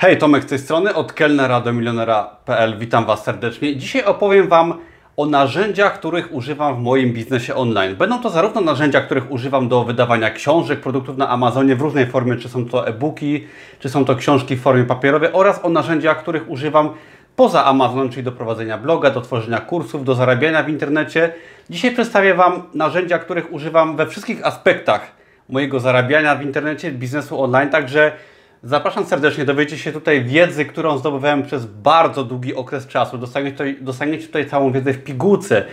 Hej, Tomek z tej strony, od kelnera do milionera.pl. Witam Was serdecznie. Dzisiaj opowiem Wam o narzędziach, których używam w moim biznesie online. Będą to zarówno narzędzia, których używam do wydawania książek, produktów na Amazonie w różnej formie, czy są to e-booki, czy są to książki w formie papierowej, oraz o narzędziach, których używam poza Amazonem, czyli do prowadzenia bloga, do tworzenia kursów, do zarabiania w internecie. Dzisiaj przedstawię Wam narzędzia, których używam we wszystkich aspektach mojego zarabiania w internecie, biznesu online, także Zapraszam serdecznie, dowiecie się tutaj wiedzy, którą zdobywałem przez bardzo długi okres czasu. Dostaniecie tutaj, dostaniecie tutaj całą wiedzę w pigułce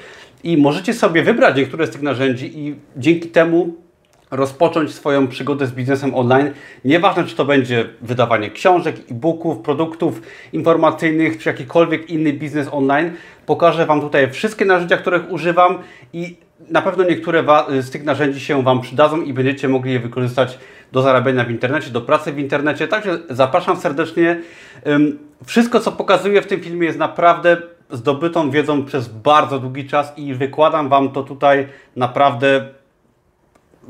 i możecie sobie wybrać niektóre z tych narzędzi i dzięki temu rozpocząć swoją przygodę z biznesem online. Nieważne, czy to będzie wydawanie książek, e-booków, produktów informacyjnych, czy jakikolwiek inny biznes online. Pokażę Wam tutaj wszystkie narzędzia, których używam i na pewno niektóre z tych narzędzi się Wam przydadzą i będziecie mogli je wykorzystać do zarabiania w internecie, do pracy w internecie. Także zapraszam serdecznie. Wszystko, co pokazuję w tym filmie jest naprawdę zdobytą wiedzą przez bardzo długi czas i wykładam Wam to tutaj naprawdę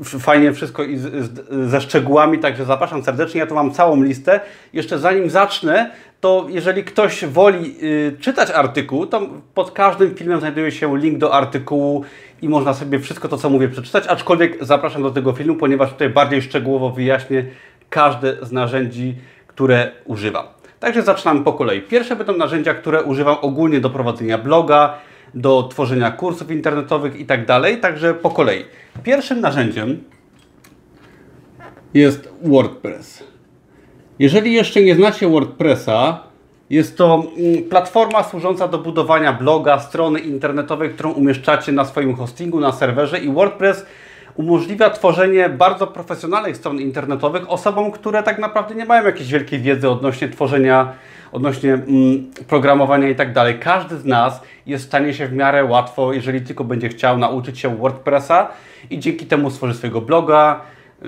fajnie wszystko i z, z, ze szczegółami, także zapraszam serdecznie. Ja tu mam całą listę. Jeszcze zanim zacznę, to jeżeli ktoś woli y, czytać artykuł, to pod każdym filmem znajduje się link do artykułu i można sobie wszystko to, co mówię, przeczytać. Aczkolwiek zapraszam do tego filmu, ponieważ tutaj bardziej szczegółowo wyjaśnię każde z narzędzi, które używam. Także zaczynamy po kolei. Pierwsze będą narzędzia, które używam ogólnie do prowadzenia bloga, do tworzenia kursów internetowych i tak dalej. Także po kolei. Pierwszym narzędziem jest WordPress. Jeżeli jeszcze nie znacie WordPressa, jest to mm, platforma służąca do budowania bloga, strony internetowej, którą umieszczacie na swoim hostingu, na serwerze i WordPress umożliwia tworzenie bardzo profesjonalnych stron internetowych osobom, które tak naprawdę nie mają jakiejś wielkiej wiedzy odnośnie tworzenia, odnośnie mm, programowania i tak dalej. Każdy z nas jest w stanie się w miarę łatwo, jeżeli tylko będzie chciał, nauczyć się WordPressa i dzięki temu stworzy swojego bloga,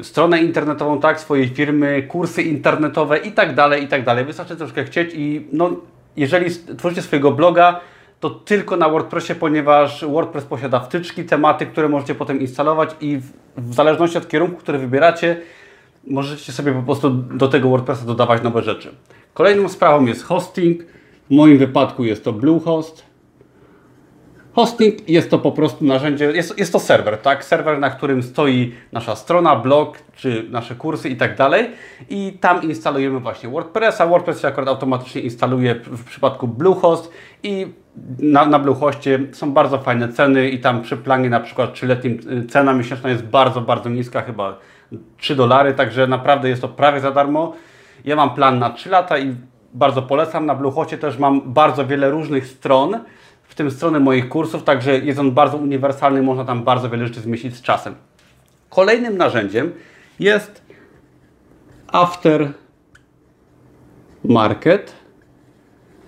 stronę internetową, tak, swojej firmy, kursy internetowe i tak dalej, i tak dalej. Wystarczy troszkę chcieć i no, jeżeli tworzycie swojego bloga, to tylko na WordPressie, ponieważ WordPress posiada wtyczki, tematy, które możecie potem instalować i w, w zależności od kierunku, który wybieracie, możecie sobie po prostu do tego WordPressa dodawać nowe rzeczy. Kolejną sprawą jest hosting. W moim wypadku jest to Bluehost. Hosting jest to po prostu narzędzie, jest, jest to serwer, tak? Serwer, na którym stoi nasza strona, blog, czy nasze kursy i tak dalej. I tam instalujemy właśnie WordPressa. WordPress się akurat automatycznie instaluje w przypadku Bluehost i na, na są bardzo fajne ceny i tam przy planie na przykład trzyletnim y, cena miesięczna jest bardzo, bardzo niska, chyba 3 dolary, także naprawdę jest to prawie za darmo. Ja mam plan na 3 lata i bardzo polecam. Na Bluehostie też mam bardzo wiele różnych stron, w tym strony moich kursów, także jest on bardzo uniwersalny, można tam bardzo wiele rzeczy zmieścić z czasem. Kolejnym narzędziem jest Aftermarket.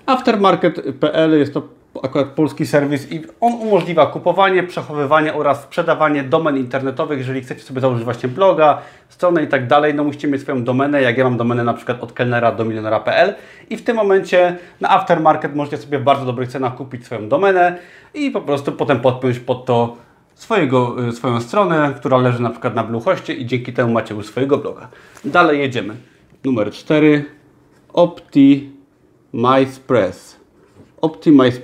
Aftermarket.pl jest to akurat polski serwis i on umożliwia kupowanie, przechowywanie oraz sprzedawanie domen internetowych. Jeżeli chcecie sobie założyć właśnie bloga, stronę i tak dalej, no musicie mieć swoją domenę. Jak ja mam domenę na przykład od kelnera do milionera.pl i w tym momencie na aftermarket możecie sobie w bardzo dobrych cenach kupić swoją domenę i po prostu potem podpiąć pod to swojego, y, swoją stronę, która leży na przykład na Bluehoście i dzięki temu macie już swojego bloga. Dalej jedziemy. Numer 4. OptimizePress. Optimize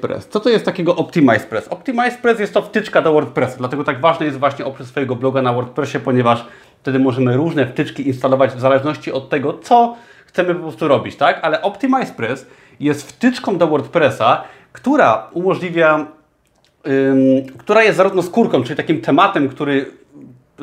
Press. Co to jest takiego Optimize Press? Optimize Press jest to wtyczka do WordPressa, dlatego tak ważne jest właśnie oprzeć swojego bloga na WordPressie, ponieważ wtedy możemy różne wtyczki instalować w zależności od tego, co chcemy po prostu robić, tak? Ale Optimize Press jest wtyczką do WordPressa, która umożliwia, ym, która jest zarówno skórką, czyli takim tematem, który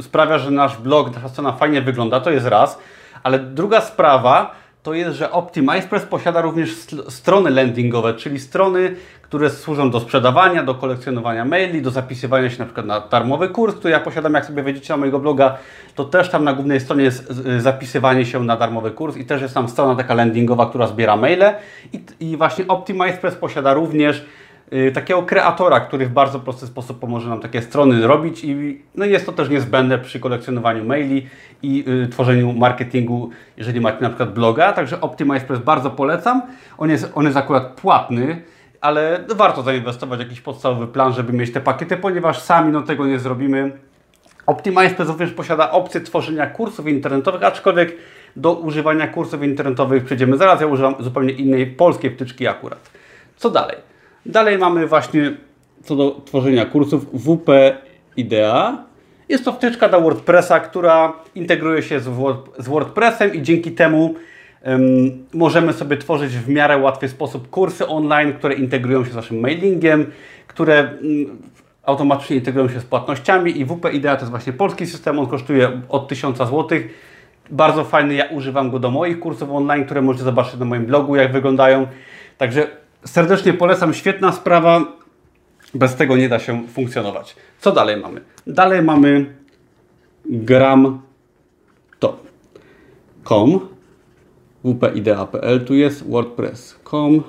sprawia, że nasz blog, nasza strona fajnie wygląda, to jest raz, ale druga sprawa, to jest, że OptimizePress posiada również strony landingowe, czyli strony, które służą do sprzedawania, do kolekcjonowania maili, do zapisywania się na przykład na darmowy kurs, który ja posiadam, jak sobie wejdziecie na mojego bloga, to też tam na głównej stronie jest zapisywanie się na darmowy kurs i też jest tam strona taka landingowa, która zbiera maile. I, i właśnie OptimizePress posiada również Y, takiego kreatora, który w bardzo prosty sposób pomoże nam takie strony robić i no jest to też niezbędne przy kolekcjonowaniu maili i y, tworzeniu marketingu, jeżeli macie na przykład bloga, także OptimizePress bardzo polecam. On jest, on jest akurat płatny, ale warto zainwestować w jakiś podstawowy plan, żeby mieć te pakiety, ponieważ sami no, tego nie zrobimy. OptimizePress również posiada opcję tworzenia kursów internetowych, aczkolwiek Do używania kursów internetowych przejdziemy zaraz. Ja używam zupełnie innej polskiej wtyczki akurat. Co dalej? Dalej mamy właśnie co do tworzenia kursów WP Idea. Jest to wtyczka do WordPressa, która integruje się z, z WordPressem i dzięki temu um, możemy sobie tworzyć w miarę łatwy sposób kursy online, które integrują się z naszym mailingiem, które um, automatycznie integrują się z płatnościami i WP Idea to jest właśnie polski system, on kosztuje od 1000 zł. Bardzo fajny, ja używam go do moich kursów online, które możecie zobaczyć na moim blogu, jak wyglądają. Także serdecznie polecam, świetna sprawa. Bez tego nie da się funkcjonować. Co dalej mamy? Dalej mamy gram to.com wpidea.pl tu jest wordpress.com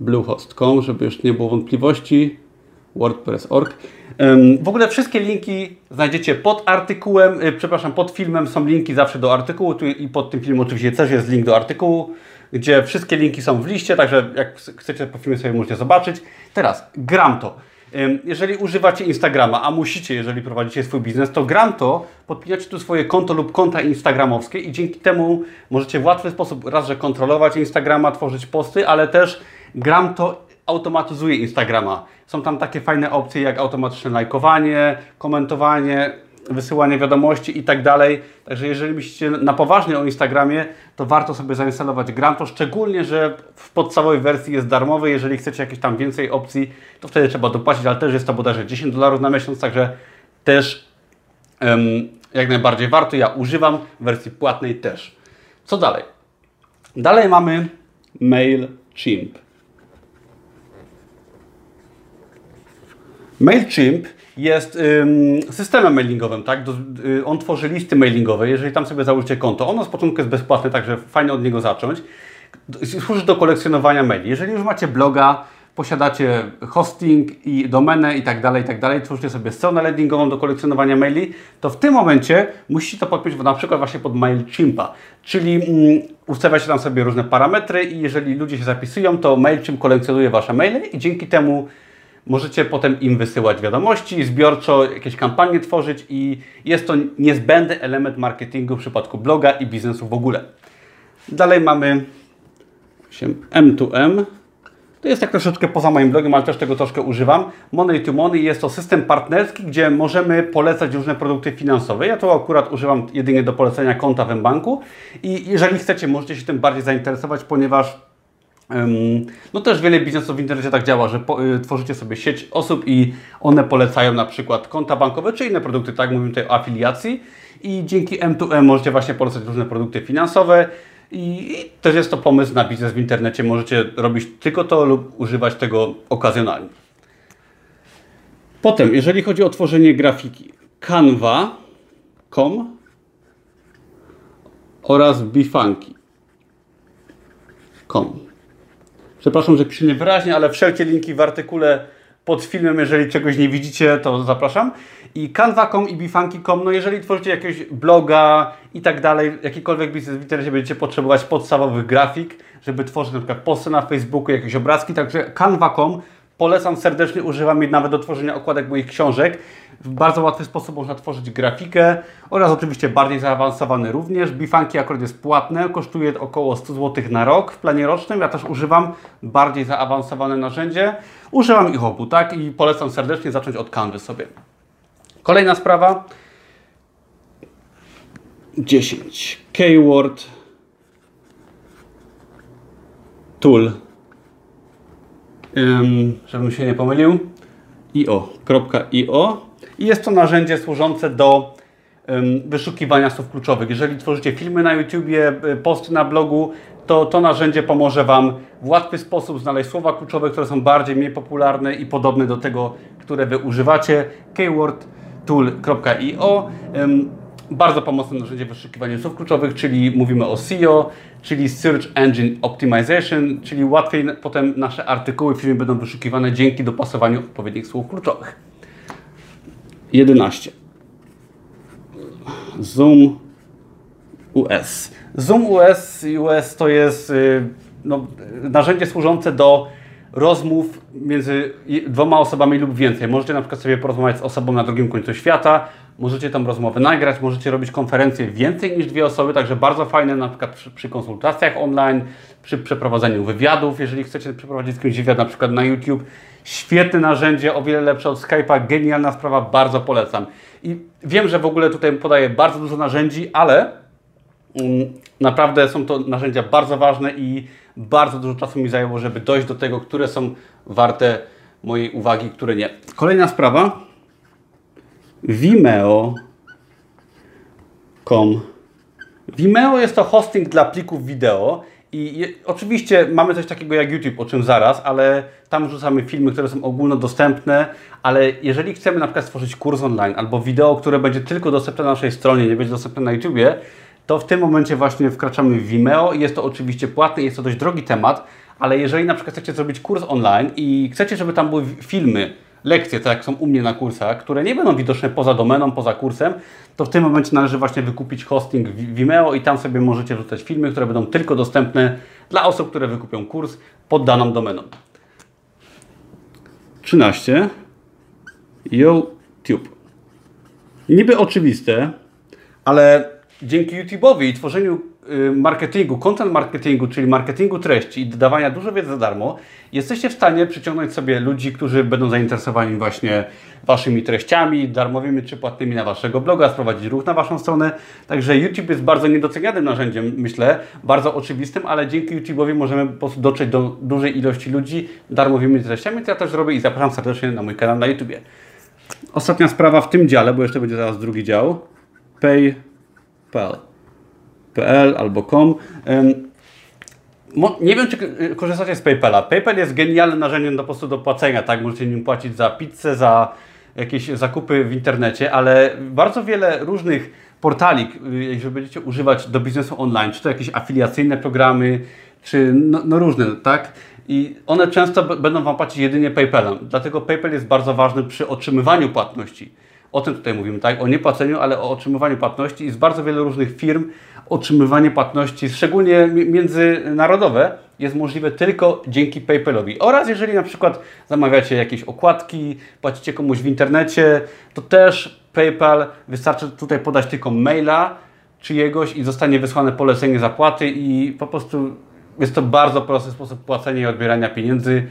bluehost.com, żeby już nie było wątpliwości wordpress.org w ogóle wszystkie linki znajdziecie pod artykułem, y, przepraszam, pod filmem są linki zawsze do artykułu tu i pod tym filmem oczywiście też jest link do artykułu, gdzie wszystkie linki są w liście, także jak chcecie po filmie sobie możecie zobaczyć. Teraz, gram to. Jeżeli używacie Instagrama, a musicie, jeżeli prowadzicie swój biznes, to gram to, podpinacie tu swoje konto lub konta instagramowskie i dzięki temu możecie w łatwy sposób raz, że kontrolować Instagrama, tworzyć posty, ale też gram to automatyzuje Instagrama. Są tam takie fajne opcje jak automatyczne lajkowanie, komentowanie, wysyłanie wiadomości i tak dalej. Także jeżeli myślicie na poważnie o Instagramie, to warto sobie zainstalować Granto, szczególnie, że w podstawowej wersji jest darmowy. Jeżeli chcecie jakieś tam więcej opcji, to wtedy trzeba dopłacić, ale też jest to bodajże 10 dolarów na miesiąc, także też um, jak najbardziej warto. Ja używam wersji płatnej też. Co dalej? Dalej mamy MailChimp. MailChimp jest systemem mailingowym, tak? Y, on tworzy listy mailingowe. Jeżeli tam sobie założycie konto, ono z początku jest bezpłatne, także fajnie od niego zacząć. Służy do kolekcjonowania maili. Jeżeli już macie bloga, posiadacie hosting i domenę i tak dalej, i tak dalej, tworzycie sobie stronę landingową do kolekcjonowania maili, to w tym momencie musicie to podpiąć na przykład właśnie pod MailChimpa, czyli mm, ustawiacie tam sobie różne parametry i jeżeli ludzie się zapisują, to MailChimp kolekcjonuje Wasze maile i dzięki temu Możecie potem im wysyłać wiadomości, zbiorczo jakieś kampanie tworzyć i jest to niezbędny element marketingu w przypadku bloga i biznesu w ogóle. Dalej mamy M2M. To jest tak troszeczkę poza moim blogiem, ale też tego troszkę używam. Money to Money jest to system partnerski, gdzie możemy polecać różne produkty finansowe. Ja to akurat używam jedynie do polecenia konta w banku i jeżeli chcecie, możecie się tym bardziej zainteresować, ponieważ no też wiele biznesów w internecie tak działa, że po, y, tworzycie sobie sieć osób i one polecają na przykład konta bankowe czy inne produkty, tak mówimy tutaj o afiliacji i dzięki M2M możecie właśnie polecać różne produkty finansowe i, i też jest to pomysł na biznes w internecie. Możecie robić tylko to lub używać tego okazjonalnie. Potem, jeżeli chodzi o tworzenie grafiki, Canva.com oraz Bifunky.com. Przepraszam, że piszę niewyraźnie, ale wszelkie linki w artykule pod filmem, jeżeli czegoś nie widzicie, to zapraszam. I canva.com i bifunky.com, no jeżeli tworzycie jakiegoś bloga i tak dalej, jakikolwiek biznes w internecie będziecie potrzebować podstawowych grafik, żeby tworzyć na przykład posty na Facebooku, jakieś obrazki, także canva.com Polecam serdecznie, używam jej nawet do tworzenia okładek moich książek. W bardzo łatwy sposób można tworzyć grafikę oraz oczywiście bardziej zaawansowany również. Bifanki akurat jest płatne, kosztuje około 100 zł na rok w planie rocznym. Ja też używam bardziej zaawansowane narzędzie. Używam ich obu, tak? I polecam serdecznie zacząć od Canvy sobie. Kolejna sprawa. 10. Keyword Tool żebym się nie pomylił, io.io i jest to narzędzie służące do wyszukiwania słów kluczowych. Jeżeli tworzycie filmy na YouTubie, y, posty na blogu, to to narzędzie pomoże Wam w łatwy sposób znaleźć słowa kluczowe, które są bardziej mniej popularne i podobne do tego, które Wy używacie. keywordtool.io bardzo pomocne narzędzie w wyszukiwaniu słów kluczowych, czyli mówimy o SEO, czyli Search Engine Optimization, czyli łatwiej potem nasze artykuły w filmie będą wyszukiwane dzięki dopasowaniu odpowiednich słów kluczowych. 11. Zoom US. Zoom US, US to jest y, no, narzędzie służące do rozmów między dwoma osobami lub więcej. Możecie na przykład sobie porozmawiać z osobą na drugim końcu świata, możecie tam rozmowę nagrać, możecie robić konferencje więcej niż dwie osoby, także bardzo fajne na przykład przy, przy konsultacjach online, przy przeprowadzeniu wywiadów, jeżeli chcecie przeprowadzić jakiś wywiad na przykład na YouTube. Świetne narzędzie, o wiele lepsze od Skype'a, genialna sprawa, bardzo polecam. I wiem, że w ogóle tutaj podaję bardzo dużo narzędzi, ale mm, naprawdę są to narzędzia bardzo ważne i bardzo dużo czasu mi zajęło, żeby dojść do tego, które są warte mojej uwagi, które nie. Kolejna sprawa. Vimeo.com Vimeo jest to hosting dla plików wideo i je, oczywiście mamy coś takiego jak YouTube, o czym zaraz, ale tam wrzucamy filmy, które są ogólnodostępne, ale jeżeli chcemy na przykład stworzyć kurs online albo wideo, które będzie tylko dostępne na naszej stronie, nie będzie dostępne na YouTubie, to w tym momencie właśnie wkraczamy w Vimeo. Jest to oczywiście płatne, jest to dość drogi temat, ale jeżeli na przykład chcecie zrobić kurs online i chcecie, żeby tam były filmy, lekcje, tak jak są u mnie na kursach, które nie będą widoczne poza domeną, poza kursem, to w tym momencie należy właśnie wykupić hosting Vimeo i tam sobie możecie wrzucać filmy, które będą tylko dostępne dla osób, które wykupią kurs pod daną domeną. 13. YouTube. Niby oczywiste, ale dzięki YouTube'owi i tworzeniu marketingu, content marketingu, czyli marketingu treści i dodawania dużo wiedzy za darmo, jesteście w stanie przyciągnąć sobie ludzi, którzy będą zainteresowani właśnie Waszymi treściami, darmowymi czy płatnymi na Waszego bloga, sprowadzić ruch na Waszą stronę. Także YouTube jest bardzo niedocenianym narzędziem, myślę, bardzo oczywistym, ale dzięki YouTube'owi możemy po prostu dotrzeć do dużej ilości ludzi darmowymi treściami, to ja też robię i zapraszam serdecznie na mój kanał na YouTube. Ostatnia sprawa w tym dziale, bo jeszcze będzie zaraz drugi dział. PayPal. PL albo com. Nie wiem, czy korzystacie z PayPala. PayPal jest genialnym narzędziem do, po prostu do płacenia, tak? Możecie nim płacić za pizzę, za jakieś zakupy w internecie, ale bardzo wiele różnych portali, jeżeli będziecie używać do biznesu online, czy to jakieś afiliacyjne programy, czy no, no różne, tak? I one często będą Wam płacić jedynie PayPalem. Dlatego PayPal jest bardzo ważny przy otrzymywaniu płatności. O tym tutaj mówimy, tak? O niepłaceniu, ale o otrzymywaniu płatności i z bardzo wielu różnych firm otrzymywanie płatności, szczególnie międzynarodowe, jest możliwe tylko dzięki PayPalowi. Oraz jeżeli na przykład zamawiacie jakieś okładki, płacicie komuś w internecie, to też PayPal wystarczy tutaj podać tylko maila czyjegoś i zostanie wysłane polecenie zapłaty i po prostu jest to bardzo prosty sposób płacenia i odbierania pieniędzy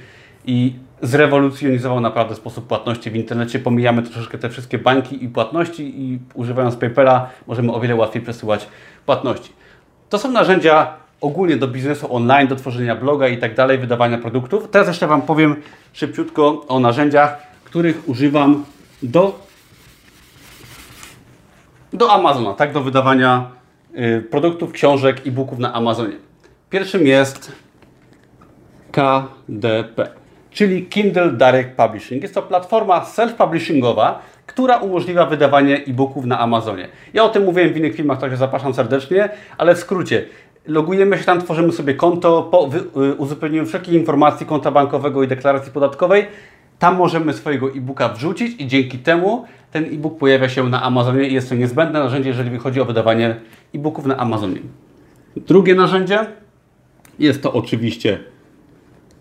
i zrewolucjonizował naprawdę sposób płatności w internecie. Pomijamy troszeczkę te wszystkie banki i płatności i używając PayPala możemy o wiele łatwiej przesyłać płatności. To są narzędzia ogólnie do biznesu online, do tworzenia bloga i tak dalej, wydawania produktów. Teraz jeszcze Wam powiem szybciutko o narzędziach, których używam do, do Amazona, tak, do wydawania y, produktów, książek, e-booków na Amazonie. Pierwszym jest KDP czyli Kindle Direct Publishing. Jest to platforma self-publishingowa, która umożliwia wydawanie e-booków na Amazonie. Ja o tym mówiłem w innych filmach, także zapraszam serdecznie, ale w skrócie. Logujemy się tam, tworzymy sobie konto, po y, uzupełnieniu wszelkich informacji konta bankowego i deklaracji podatkowej. Tam możemy swojego e-booka wrzucić i dzięki temu ten e-book pojawia się na Amazonie i jest to niezbędne narzędzie, jeżeli chodzi o wydawanie e-booków na Amazonie. Drugie narzędzie jest to oczywiście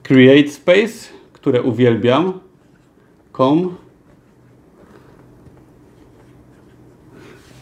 Create Space które uwielbiam. Com.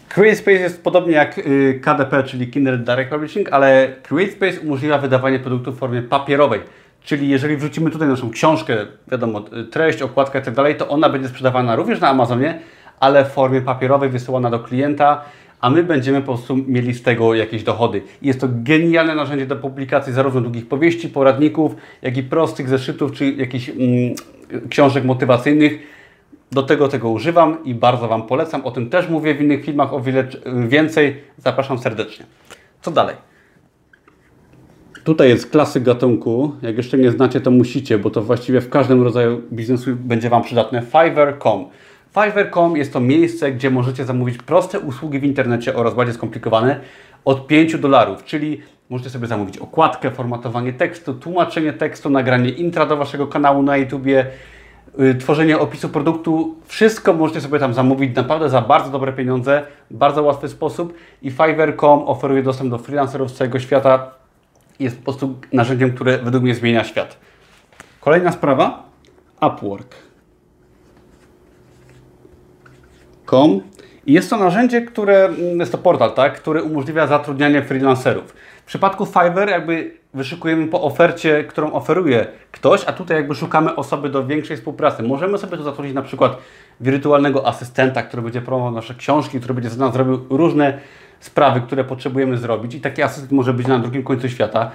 CreateSpace jest podobnie jak y, KDP, czyli Kindle Direct Publishing, ale CreateSpace umożliwia wydawanie produktów w formie papierowej. Czyli jeżeli wrzucimy tutaj naszą książkę, wiadomo, y, treść, okładkę itd., tak to ona będzie sprzedawana również na Amazonie, ale w formie papierowej wysyłana do klienta a my będziemy po prostu mieli z tego jakieś dochody. Jest to genialne narzędzie do publikacji zarówno długich powieści, poradników, jak i prostych zeszytów, czy jakichś mm, książek motywacyjnych. Do tego tego używam i bardzo Wam polecam. O tym też mówię w innych filmach o wiele więcej. Zapraszam serdecznie. Co dalej? Tutaj jest klasyk gatunku. Jak jeszcze nie znacie, to musicie, bo to właściwie w każdym rodzaju biznesu będzie Wam przydatne. Fiverr.com. Fiverr.com jest to miejsce, gdzie możecie zamówić proste usługi w internecie oraz bardziej skomplikowane od 5 dolarów, czyli możecie sobie zamówić okładkę, formatowanie tekstu, tłumaczenie tekstu, nagranie intra do Waszego kanału na YouTubie, yy, tworzenie opisu produktu. Wszystko możecie sobie tam zamówić naprawdę za bardzo dobre pieniądze, bardzo łatwy sposób i Fiverr.com oferuje dostęp do freelancerów z całego świata. Jest po prostu narzędziem, które według mnie zmienia świat. Kolejna sprawa, Upwork. I jest to narzędzie, które, mm, jest to portal, tak, który umożliwia zatrudnianie freelancerów. W przypadku Fiverr jakby wyszukujemy po ofercie, którą oferuje ktoś, a tutaj jakby szukamy osoby do większej współpracy. Możemy sobie tu zatrudnić na przykład wirtualnego asystenta, który będzie promował nasze książki, który będzie za nas robił różne sprawy, które potrzebujemy zrobić i taki asystent może być na drugim końcu świata.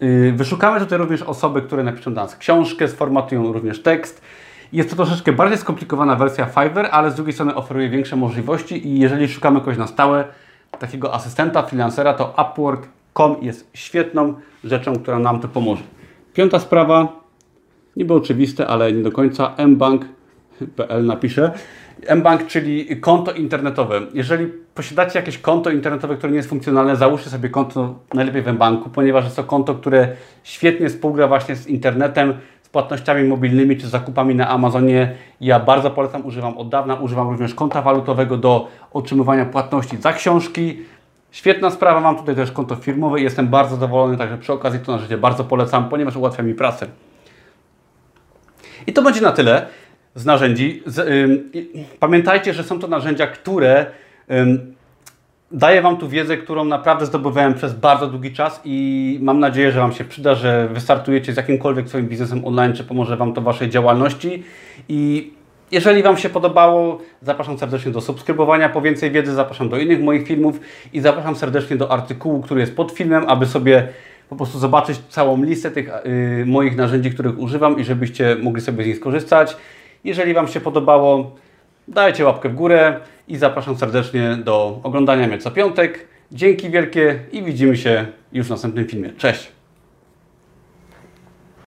Yy, Wyszukamy tutaj również osoby, które napiszą dla nas książkę, sformatują również tekst. Jest to troszeczkę bardziej skomplikowana wersja Fiverr, ale z drugiej strony oferuje większe możliwości i jeżeli szukamy kogoś na stałe, takiego asystenta, freelancera, to Upwork.com jest świetną rzeczą, która nam tu pomoże. Piąta sprawa, niby oczywiste, ale nie do końca, mbank.pl napiszę. mbank, czyli konto internetowe. Jeżeli posiadacie jakieś konto internetowe, które nie jest funkcjonalne, załóżcie sobie konto najlepiej w mbanku, ponieważ jest to konto, które świetnie współgra właśnie z internetem, płatnościami mobilnymi czy zakupami na Amazonie. Ja bardzo polecam, używam od dawna, używam również konta walutowego do otrzymywania płatności za książki. Świetna sprawa, mam tutaj też konto firmowe i jestem bardzo zadowolony, także przy okazji to narzędzie bardzo polecam, ponieważ ułatwia mi pracę. I to będzie na tyle z narzędzi. Pamiętajcie, że są to narzędzia, które daję Wam tu wiedzę, którą naprawdę zdobywałem przez bardzo długi czas i mam nadzieję, że Wam się przyda, że wystartujecie z jakimkolwiek swoim biznesem online, czy pomoże Wam to Waszej działalności. I jeżeli Wam się podobało, zapraszam serdecznie do subskrybowania po więcej wiedzy, zapraszam do innych moich filmów i zapraszam serdecznie do artykułu, który jest pod filmem, aby sobie po prostu zobaczyć całą listę tych y, moich narzędzi, których używam i żebyście mogli sobie z nich skorzystać. Jeżeli Wam się podobało, dajcie łapkę w górę i zapraszam serdecznie do oglądania mnie co piątek. Dzięki wielkie i widzimy się już w następnym filmie. Cześć!